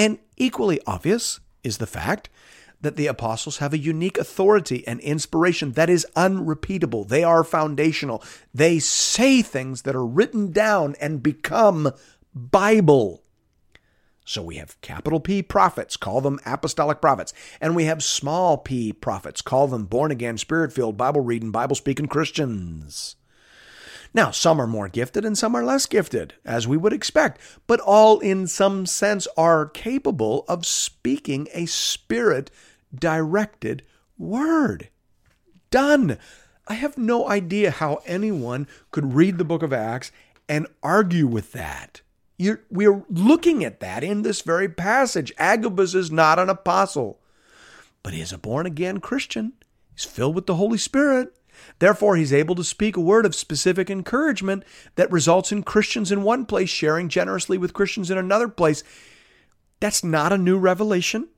And equally obvious is the fact that the apostles have a unique authority and inspiration that is unrepeatable. They are foundational. They say things that are written down and become Bible. So we have capital P prophets, call them apostolic prophets. And we have small p prophets, call them born again, spirit filled, Bible reading, Bible speaking Christians. Now, some are more gifted and some are less gifted, as we would expect, but all in some sense are capable of speaking a spirit directed word. Done. I have no idea how anyone could read the book of Acts and argue with that. You're, we're looking at that in this very passage. Agabus is not an apostle, but he is a born again Christian. He's filled with the Holy Spirit. Therefore, he's able to speak a word of specific encouragement that results in Christians in one place sharing generously with Christians in another place. That's not a new revelation.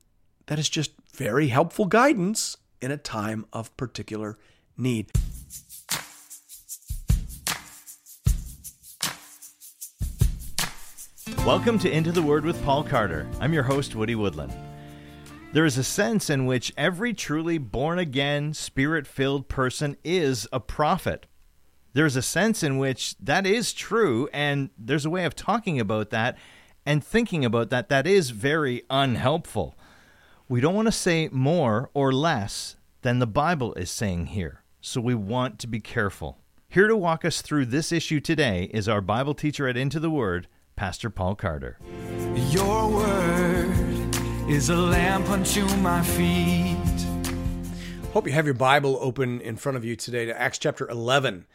That is just very helpful guidance in a time of particular need. Welcome to Into the Word with Paul Carter. I'm your host, Woody Woodland. There is a sense in which every truly born again, spirit filled person is a prophet. There's a sense in which that is true, and there's a way of talking about that and thinking about that that is very unhelpful. We don't want to say more or less than the Bible is saying here, so we want to be careful. Here to walk us through this issue today is our Bible teacher at Into the Word, Pastor Paul Carter. Your word is a lamp unto my feet. Hope you have your Bible open in front of you today to Acts chapter 11.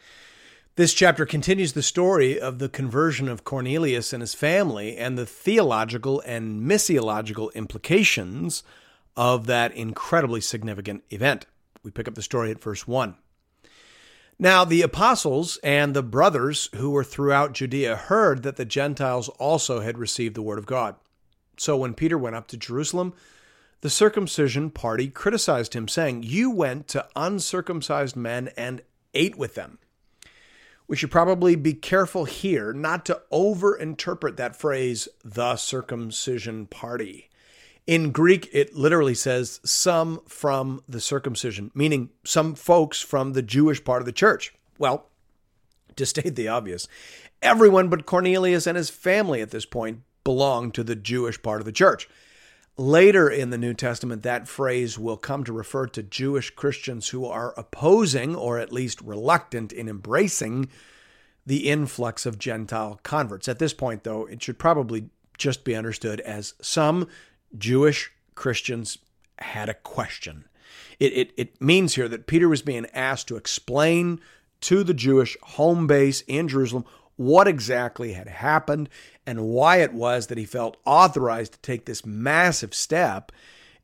This chapter continues the story of the conversion of Cornelius and his family and the theological and missiological implications of that incredibly significant event. We pick up the story at verse 1. Now, the apostles and the brothers who were throughout Judea heard that the Gentiles also had received the word of God. So when Peter went up to Jerusalem, the circumcision party criticized him, saying, You went to uncircumcised men and ate with them. We should probably be careful here not to overinterpret that phrase, the circumcision party. In Greek, it literally says some from the circumcision, meaning some folks from the Jewish part of the church. Well, to state the obvious, everyone but Cornelius and his family at this point belonged to the Jewish part of the church. Later in the New Testament, that phrase will come to refer to Jewish Christians who are opposing, or at least reluctant in embracing, the influx of Gentile converts. At this point, though, it should probably just be understood as some Jewish Christians had a question. It, it, it means here that Peter was being asked to explain to the Jewish home base in Jerusalem what exactly had happened and why it was that he felt authorized to take this massive step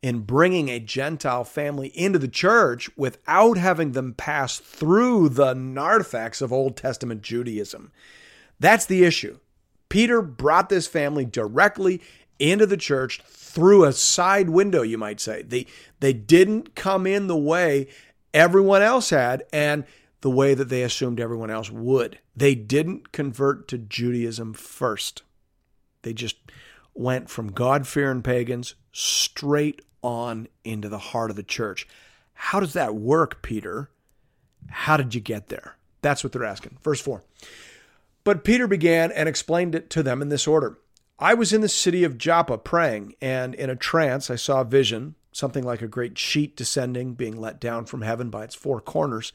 in bringing a Gentile family into the church without having them pass through the narthex of Old Testament Judaism. That's the issue. Peter brought this family directly into the church through a side window, you might say. They they didn't come in the way everyone else had and the way that they assumed everyone else would. They didn't convert to Judaism first. They just went from God-fearing pagans straight on into the heart of the church. How does that work, Peter? How did you get there? That's what they're asking. Verse 4. But Peter began and explained it to them in this order. I was in the city of Joppa praying, and in a trance I saw a vision, something like a great sheet descending, being let down from heaven by its four corners.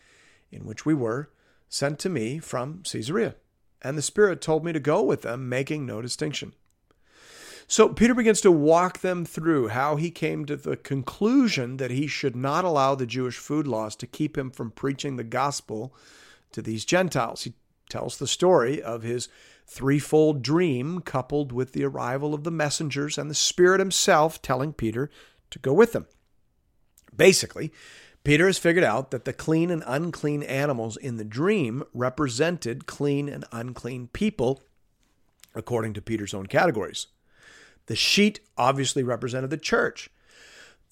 in which we were, sent to me from Caesarea. And the Spirit told me to go with them, making no distinction. So Peter begins to walk them through how he came to the conclusion that he should not allow the Jewish food laws to keep him from preaching the gospel to these Gentiles. He tells the story of his threefold dream coupled with the arrival of the messengers and the Spirit himself telling Peter to go with them. Basically, Peter has figured out that the clean and unclean animals in the dream represented clean and unclean people, according to Peter's own categories. The sheet obviously represented the church.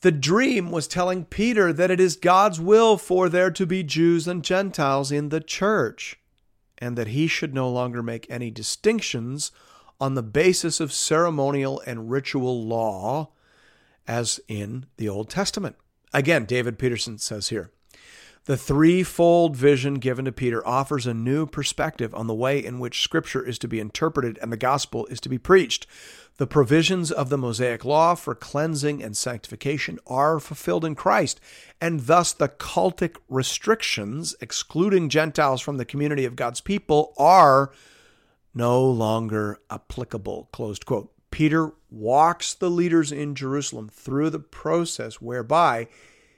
The dream was telling Peter that it is God's will for there to be Jews and Gentiles in the church and that he should no longer make any distinctions on the basis of ceremonial and ritual law as in the Old Testament. Again, David Peterson says here the threefold vision given to Peter offers a new perspective on the way in which Scripture is to be interpreted and the gospel is to be preached. The provisions of the Mosaic law for cleansing and sanctification are fulfilled in Christ, and thus the cultic restrictions excluding Gentiles from the community of God's people are no longer applicable. Closed quote. Peter walks the leaders in Jerusalem through the process whereby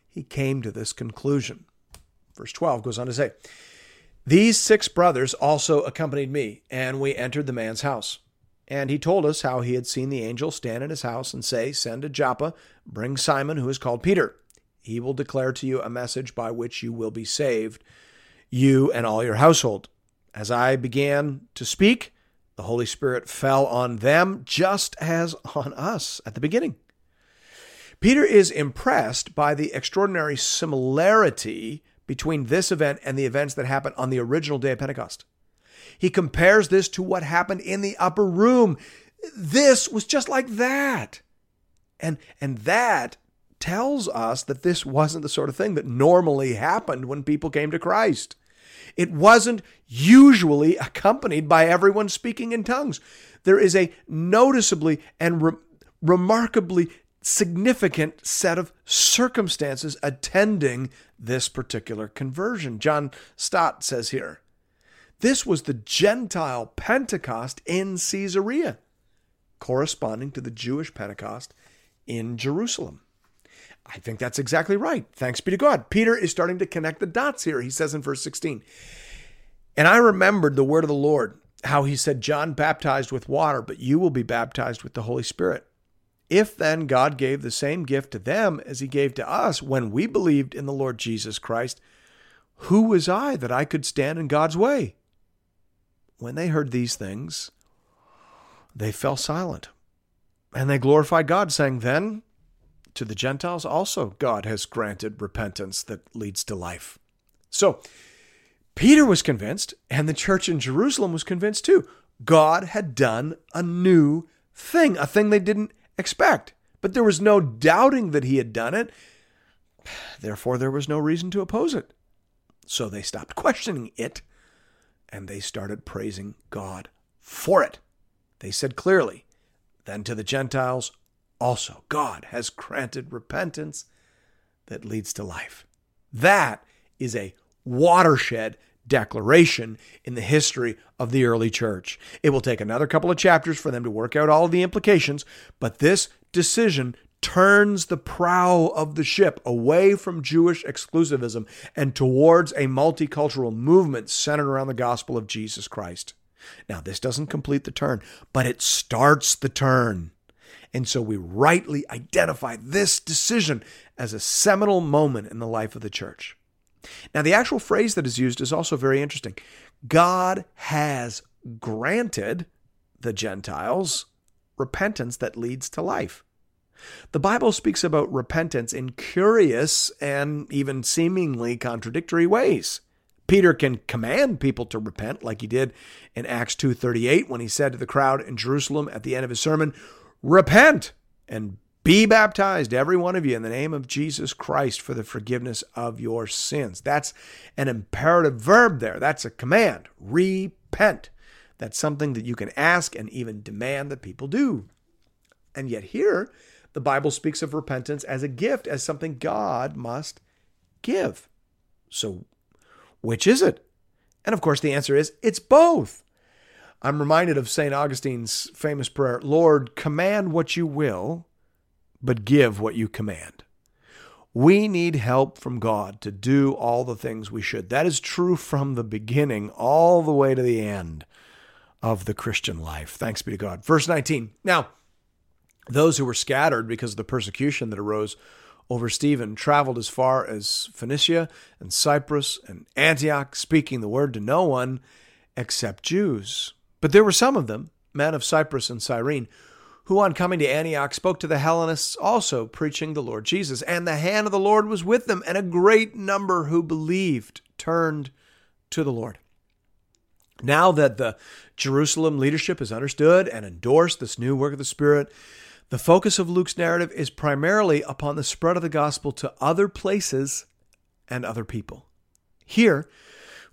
he came to this conclusion. Verse 12 goes on to say, These six brothers also accompanied me, and we entered the man's house. And he told us how he had seen the angel stand in his house and say, Send to Joppa, bring Simon, who is called Peter. He will declare to you a message by which you will be saved, you and all your household. As I began to speak, the Holy Spirit fell on them just as on us at the beginning. Peter is impressed by the extraordinary similarity between this event and the events that happened on the original day of Pentecost. He compares this to what happened in the upper room. This was just like that. And, and that tells us that this wasn't the sort of thing that normally happened when people came to Christ. It wasn't usually accompanied by everyone speaking in tongues. There is a noticeably and re- remarkably significant set of circumstances attending this particular conversion. John Stott says here this was the Gentile Pentecost in Caesarea, corresponding to the Jewish Pentecost in Jerusalem. I think that's exactly right. Thanks be to God. Peter is starting to connect the dots here. He says in verse 16, And I remembered the word of the Lord, how he said, John baptized with water, but you will be baptized with the Holy Spirit. If then God gave the same gift to them as he gave to us when we believed in the Lord Jesus Christ, who was I that I could stand in God's way? When they heard these things, they fell silent. And they glorified God, saying, Then to the Gentiles also God has granted repentance that leads to life. So Peter was convinced, and the church in Jerusalem was convinced too. God had done a new thing, a thing they didn't expect. But there was no doubting that he had done it. Therefore, there was no reason to oppose it. So they stopped questioning it and they started praising God for it. They said clearly, then to the Gentiles also, God has granted repentance that leads to life. That is a watershed declaration in the history of the early church. It will take another couple of chapters for them to work out all of the implications, but this decision turns the prow of the ship away from Jewish exclusivism and towards a multicultural movement centered around the gospel of Jesus Christ. Now, this doesn't complete the turn, but it starts the turn. And so we rightly identify this decision as a seminal moment in the life of the church. Now, the actual phrase that is used is also very interesting. God has granted the Gentiles repentance that leads to life. The Bible speaks about repentance in curious and even seemingly contradictory ways. Peter can command people to repent like he did in Acts 2:38 when he said to the crowd in Jerusalem at the end of his sermon, "Repent and be baptized every one of you in the name of Jesus Christ for the forgiveness of your sins." That's an imperative verb there. That's a command. Repent. That's something that you can ask and even demand that people do. And yet here the Bible speaks of repentance as a gift, as something God must give. So, which is it? And of course, the answer is it's both. I'm reminded of St. Augustine's famous prayer Lord, command what you will, but give what you command. We need help from God to do all the things we should. That is true from the beginning all the way to the end of the Christian life. Thanks be to God. Verse 19. Now, those who were scattered because of the persecution that arose over Stephen traveled as far as Phoenicia and Cyprus and Antioch, speaking the word to no one except Jews. But there were some of them, men of Cyprus and Cyrene, who on coming to Antioch spoke to the Hellenists also, preaching the Lord Jesus. And the hand of the Lord was with them, and a great number who believed turned to the Lord. Now that the Jerusalem leadership has understood and endorsed this new work of the Spirit, the focus of Luke's narrative is primarily upon the spread of the gospel to other places and other people. Here,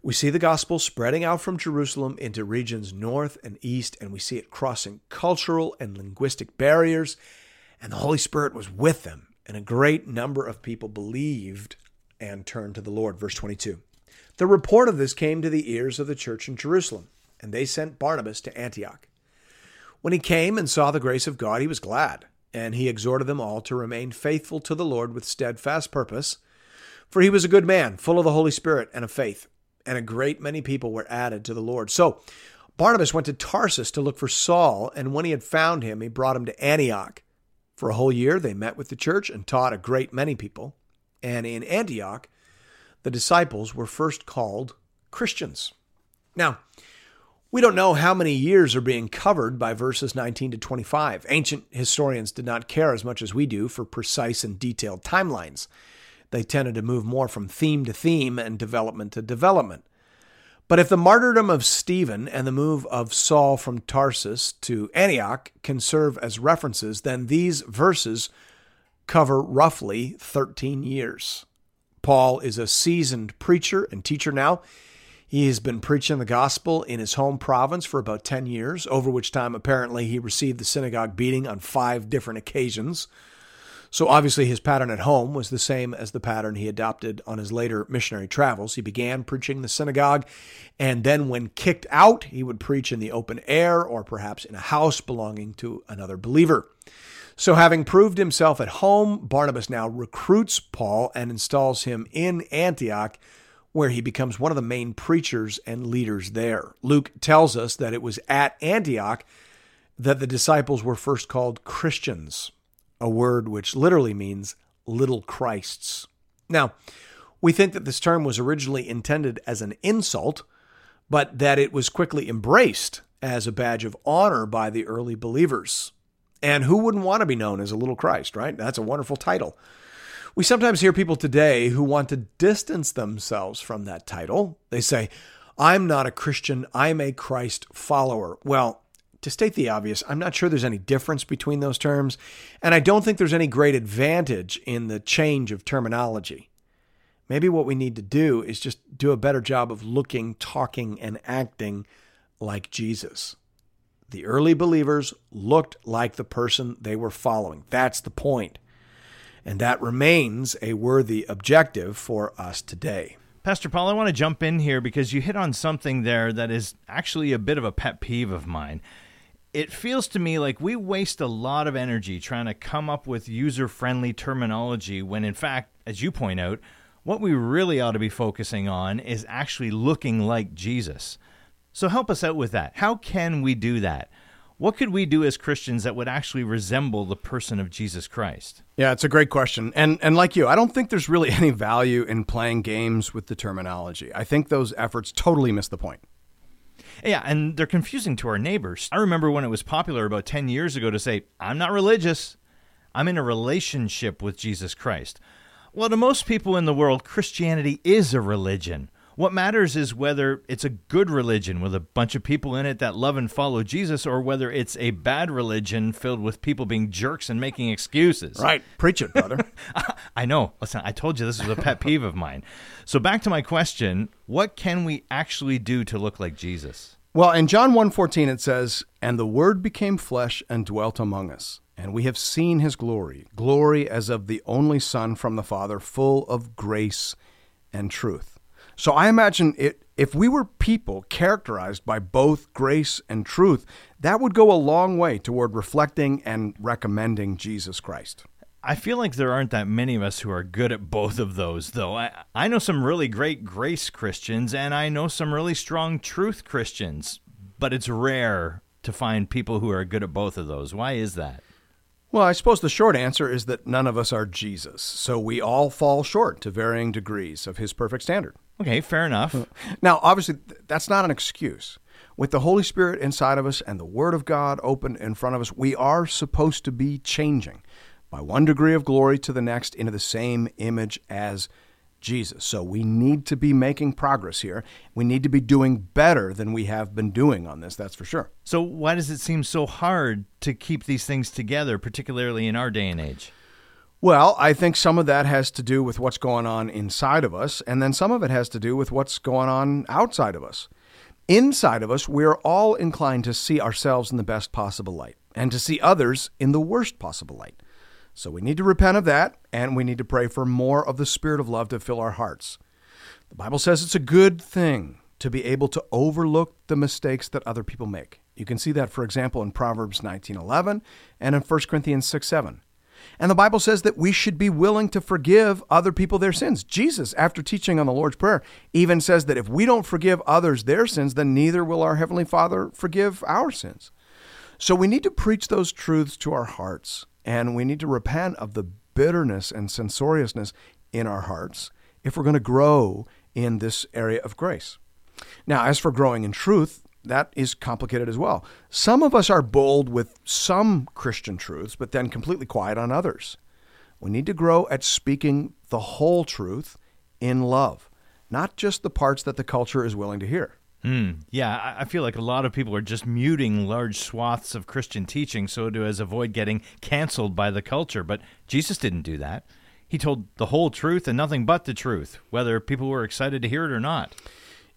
we see the gospel spreading out from Jerusalem into regions north and east, and we see it crossing cultural and linguistic barriers, and the Holy Spirit was with them, and a great number of people believed and turned to the Lord. Verse 22. The report of this came to the ears of the church in Jerusalem, and they sent Barnabas to Antioch. When he came and saw the grace of God, he was glad, and he exhorted them all to remain faithful to the Lord with steadfast purpose. For he was a good man, full of the Holy Spirit and of faith and a great many people were added to the Lord. So Barnabas went to Tarsus to look for Saul, and when he had found him, he brought him to Antioch. For a whole year, they met with the church and taught a great many people. And in Antioch, the disciples were first called Christians. Now, we don't know how many years are being covered by verses 19 to 25. Ancient historians did not care as much as we do for precise and detailed timelines they tended to move more from theme to theme and development to development. But if the martyrdom of Stephen and the move of Saul from Tarsus to Antioch can serve as references, then these verses cover roughly 13 years. Paul is a seasoned preacher and teacher now. He has been preaching the gospel in his home province for about 10 years, over which time apparently he received the synagogue beating on five different occasions. So obviously, his pattern at home was the same as the pattern he adopted on his later missionary travels. He began preaching the synagogue, and then, when kicked out, he would preach in the open air or perhaps in a house belonging to another believer. So, having proved himself at home, Barnabas now recruits Paul and installs him in Antioch, where he becomes one of the main preachers and leaders there. Luke tells us that it was at Antioch that the disciples were first called Christians a word which literally means little Christs. Now, we think that this term was originally intended as an insult, but that it was quickly embraced as a badge of honor by the early believers. And who wouldn't want to be known as a little Christ, right? That's a wonderful title. We sometimes hear people today who want to distance themselves from that title. They say, I'm not a Christian, I'm a Christ follower. Well, to state the obvious, I'm not sure there's any difference between those terms, and I don't think there's any great advantage in the change of terminology. Maybe what we need to do is just do a better job of looking, talking, and acting like Jesus. The early believers looked like the person they were following. That's the point. And that remains a worthy objective for us today. Pastor Paul, I want to jump in here because you hit on something there that is actually a bit of a pet peeve of mine it feels to me like we waste a lot of energy trying to come up with user friendly terminology when, in fact, as you point out, what we really ought to be focusing on is actually looking like Jesus. So help us out with that. How can we do that? What could we do as Christians that would actually resemble the person of Jesus Christ? Yeah, it's a great question. And and like you, I don't think there's really any value in playing games with the terminology. I think those efforts totally miss the point. Yeah, and they're confusing to our neighbors. I remember when it was popular about 10 years ago to say, I'm not religious, I'm in a relationship with Jesus Christ. Well, to most people in the world, Christianity is a religion. What matters is whether it's a good religion with a bunch of people in it that love and follow Jesus, or whether it's a bad religion filled with people being jerks and making excuses. Right. Preach it, brother. I know. Listen, I told you this was a pet peeve of mine. So back to my question what can we actually do to look like Jesus? Well, in John 1:14 it says, "And the word became flesh and dwelt among us, and we have seen his glory, glory as of the only son from the Father, full of grace and truth." So I imagine it, if we were people characterized by both grace and truth, that would go a long way toward reflecting and recommending Jesus Christ. I feel like there aren't that many of us who are good at both of those, though. I, I know some really great grace Christians, and I know some really strong truth Christians. but it's rare to find people who are good at both of those. Why is that? Well, I suppose the short answer is that none of us are Jesus, so we all fall short to varying degrees of his perfect standard. Okay, fair enough. Uh, now, obviously, th- that's not an excuse. With the Holy Spirit inside of us and the Word of God open in front of us, we are supposed to be changing by one degree of glory to the next into the same image as Jesus. So we need to be making progress here. We need to be doing better than we have been doing on this, that's for sure. So, why does it seem so hard to keep these things together, particularly in our day and age? Well, I think some of that has to do with what's going on inside of us, and then some of it has to do with what's going on outside of us. Inside of us, we're all inclined to see ourselves in the best possible light and to see others in the worst possible light. So we need to repent of that, and we need to pray for more of the Spirit of love to fill our hearts. The Bible says it's a good thing to be able to overlook the mistakes that other people make. You can see that, for example, in Proverbs 19:11 and in 1 Corinthians 6 7. And the Bible says that we should be willing to forgive other people their sins. Jesus, after teaching on the Lord's Prayer, even says that if we don't forgive others their sins, then neither will our Heavenly Father forgive our sins. So we need to preach those truths to our hearts, and we need to repent of the bitterness and censoriousness in our hearts if we're going to grow in this area of grace. Now, as for growing in truth, that is complicated as well. Some of us are bold with some Christian truths, but then completely quiet on others. We need to grow at speaking the whole truth in love, not just the parts that the culture is willing to hear. Mm, yeah, I- feel like a lot of people are just muting large swaths of Christian teaching so as to as avoid getting canceled by the culture. But Jesus didn't do that. He told the whole truth and nothing but the truth, whether people were excited to hear it or not.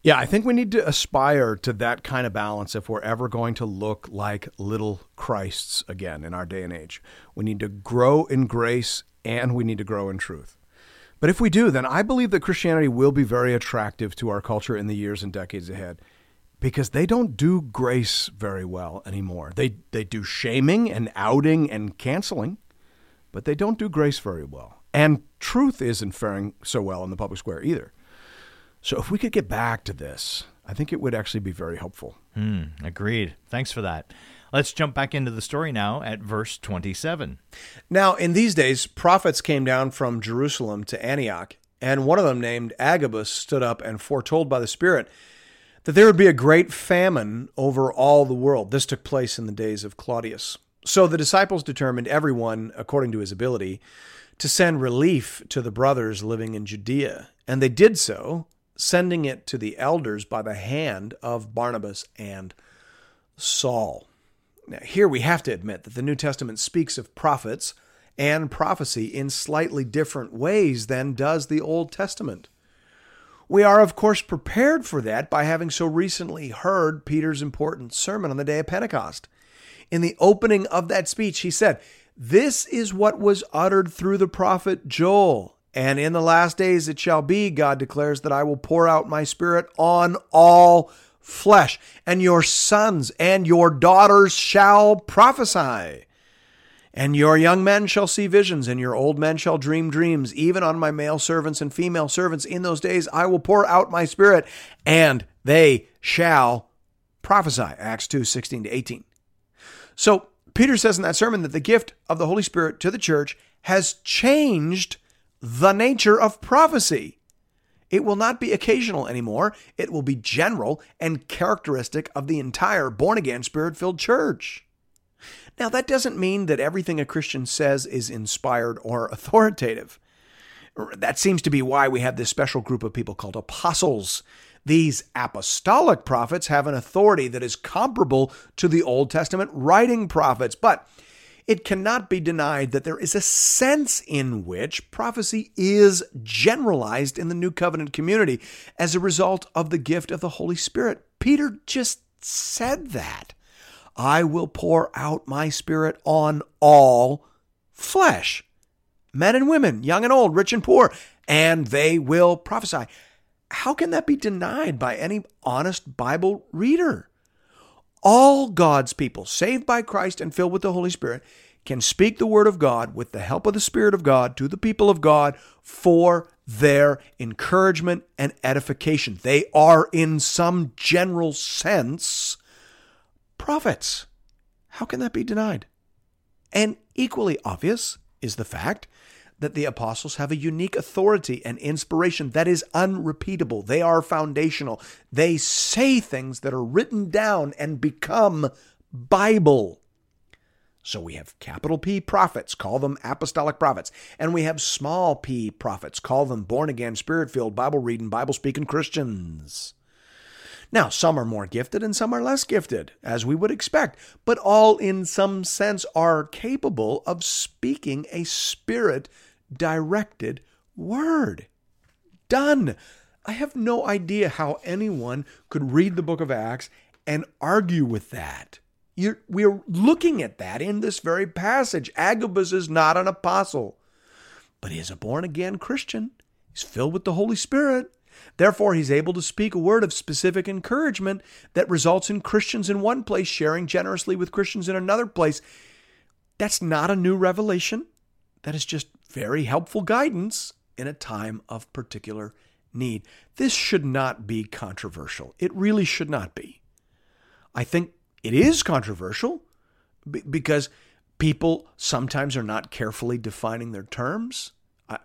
Yeah, I think we need to aspire to that kind of balance if we're ever going to look like little Christs again in our day and age. We need to grow in grace and we need to grow in truth. But if we do, then I believe that Christianity will be very attractive to our culture in the years and decades ahead because they don't do grace very well anymore. They, they do shaming and outing and canceling, but they don't do grace very well. And truth isn't faring so well in the public square either. So if we could get back to this, I think it would actually be very helpful. Hmm, agreed. Thanks for that. Let's jump back into the story now at verse 27. Now, in these days, prophets came down from Jerusalem to Antioch, and one of them, named Agabus, stood up and foretold by the Spirit that there would be a great famine over all the world. This took place in the days of Claudius. So the disciples determined, everyone according to his ability, to send relief to the brothers living in Judea. And they did so, sending it to the elders by the hand of Barnabas and Saul. Now, here we have to admit that the New Testament speaks of prophets and prophecy in slightly different ways than does the Old Testament. We are, of course, prepared for that by having so recently heard Peter's important sermon on the day of Pentecost. In the opening of that speech, he said, This is what was uttered through the prophet Joel. And in the last days it shall be, God declares, that I will pour out my spirit on all flesh, and your sons and your daughters shall prophesy. And your young men shall see visions, and your old men shall dream dreams. Even on my male servants and female servants in those days I will pour out my spirit, and they shall prophesy. Acts 2 16 to 18. So Peter says in that sermon that the gift of the Holy Spirit to the church has changed the nature of prophecy. It will not be occasional anymore. It will be general and characteristic of the entire born again, spirit filled church. Now, that doesn't mean that everything a Christian says is inspired or authoritative. That seems to be why we have this special group of people called apostles. These apostolic prophets have an authority that is comparable to the Old Testament writing prophets, but it cannot be denied that there is a sense in which prophecy is generalized in the New Covenant community as a result of the gift of the Holy Spirit. Peter just said that. I will pour out my spirit on all flesh, men and women, young and old, rich and poor, and they will prophesy. How can that be denied by any honest Bible reader? All God's people, saved by Christ and filled with the Holy Spirit, can speak the word of God with the help of the Spirit of God to the people of God for their encouragement and edification. They are, in some general sense, prophets. How can that be denied? And equally obvious is the fact that the apostles have a unique authority and inspiration that is unrepeatable. They are foundational. They say things that are written down and become Bible. So we have capital P prophets, call them apostolic prophets. And we have small p prophets, call them born again, spirit filled, Bible reading, Bible speaking Christians. Now, some are more gifted and some are less gifted, as we would expect, but all in some sense are capable of speaking a spirit directed word. Done. I have no idea how anyone could read the book of Acts and argue with that. You're, we're looking at that in this very passage. Agabus is not an apostle, but he is a born again Christian. He's filled with the Holy Spirit. Therefore, he's able to speak a word of specific encouragement that results in Christians in one place sharing generously with Christians in another place. That's not a new revelation. That is just very helpful guidance in a time of particular need. This should not be controversial. It really should not be. I think it is controversial because people sometimes are not carefully defining their terms. I,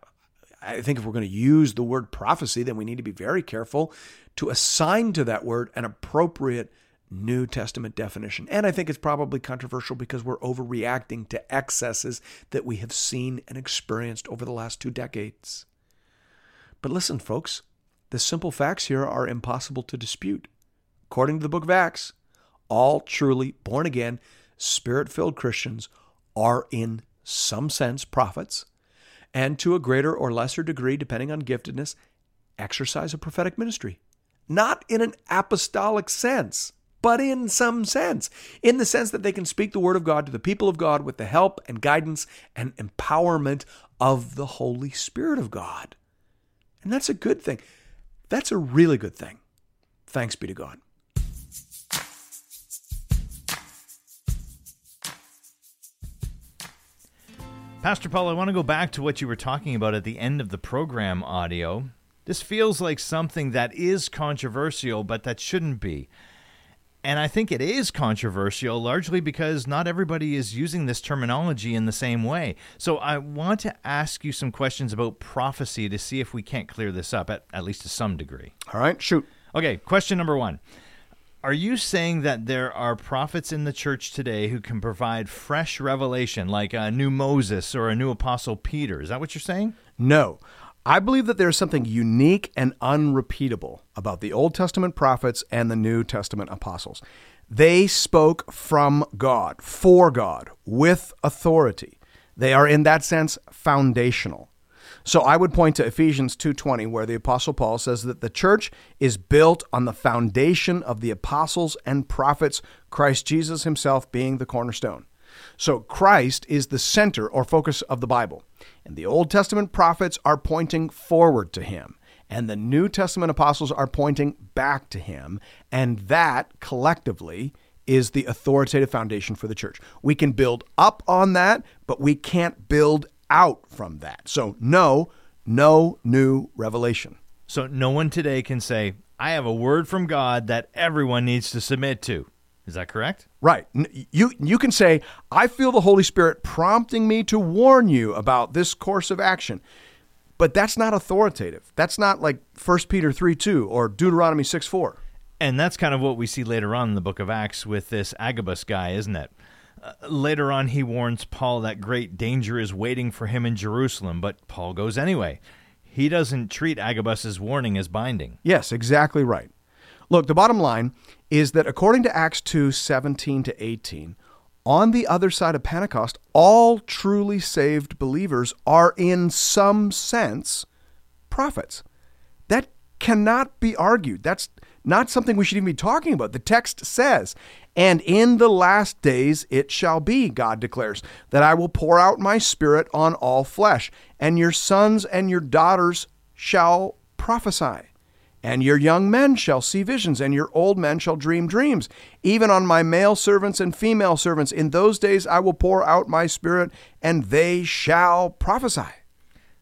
I think if we're going to use the word prophecy, then we need to be very careful to assign to that word an appropriate New Testament definition. And I think it's probably controversial because we're overreacting to excesses that we have seen and experienced over the last two decades. But listen, folks, the simple facts here are impossible to dispute. According to the book of Acts, all truly born again, spirit filled Christians are in some sense prophets, and to a greater or lesser degree, depending on giftedness, exercise a prophetic ministry. Not in an apostolic sense, but in some sense, in the sense that they can speak the word of God to the people of God with the help and guidance and empowerment of the Holy Spirit of God. And that's a good thing. That's a really good thing. Thanks be to God. Pastor Paul, I want to go back to what you were talking about at the end of the program audio. This feels like something that is controversial, but that shouldn't be. And I think it is controversial largely because not everybody is using this terminology in the same way. So I want to ask you some questions about prophecy to see if we can't clear this up, at, at least to some degree. All right, shoot. Okay, question number one. Are you saying that there are prophets in the church today who can provide fresh revelation, like a new Moses or a new Apostle Peter? Is that what you're saying? No. I believe that there's something unique and unrepeatable about the Old Testament prophets and the New Testament apostles. They spoke from God, for God, with authority. They are in that sense foundational. So I would point to Ephesians 2:20 where the apostle Paul says that the church is built on the foundation of the apostles and prophets, Christ Jesus himself being the cornerstone. So Christ is the center or focus of the Bible. And the Old Testament prophets are pointing forward to him and the New Testament apostles are pointing back to him, and that collectively is the authoritative foundation for the church. We can build up on that, but we can't build out from that. So, no, no new revelation. So no one today can say, I have a word from God that everyone needs to submit to. Is that correct? Right. You you can say, I feel the Holy Spirit prompting me to warn you about this course of action. But that's not authoritative. That's not like 1 Peter 3 2 or Deuteronomy 6 4. And that's kind of what we see later on in the book of Acts with this Agabus guy, isn't it? Uh, later on, he warns Paul that great danger is waiting for him in Jerusalem, but Paul goes anyway. He doesn't treat Agabus's warning as binding. Yes, exactly right. Look, the bottom line is that according to Acts 2 17 to 18, on the other side of Pentecost, all truly saved believers are, in some sense, prophets. That cannot be argued. That's not something we should even be talking about. The text says, And in the last days it shall be, God declares, that I will pour out my spirit on all flesh, and your sons and your daughters shall prophesy. And your young men shall see visions, and your old men shall dream dreams. Even on my male servants and female servants, in those days I will pour out my spirit, and they shall prophesy.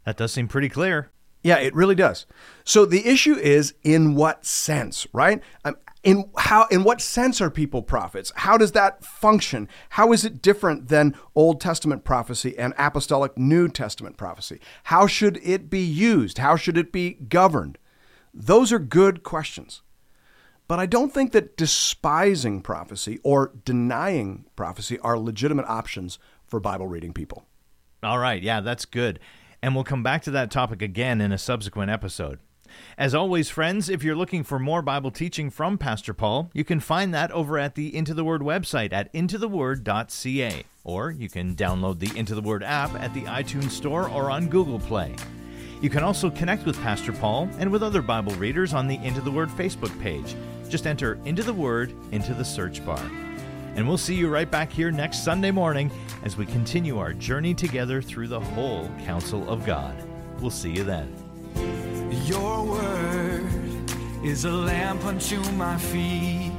That does seem pretty clear. Yeah, it really does. So the issue is in what sense, right? Um, in how in what sense are people prophets how does that function how is it different than old testament prophecy and apostolic new testament prophecy how should it be used how should it be governed those are good questions but i don't think that despising prophecy or denying prophecy are legitimate options for bible reading people All right, yeah, that's good. And we'll come back to that topic again in a subsequent episode. As always, friends, if you're looking for more Bible teaching from Pastor Paul, you can find that over at the Into the Word website at intotheword.ca, or you can download the Into the Word app at the iTunes Store or on Google Play. You can also connect with Pastor Paul and with other Bible readers on the Into the Word Facebook page. Just enter Into the Word into the search bar. And we'll see you right back here next Sunday morning as we continue our journey together through the whole counsel of God. We'll see you then. Your word is a lamp unto my feet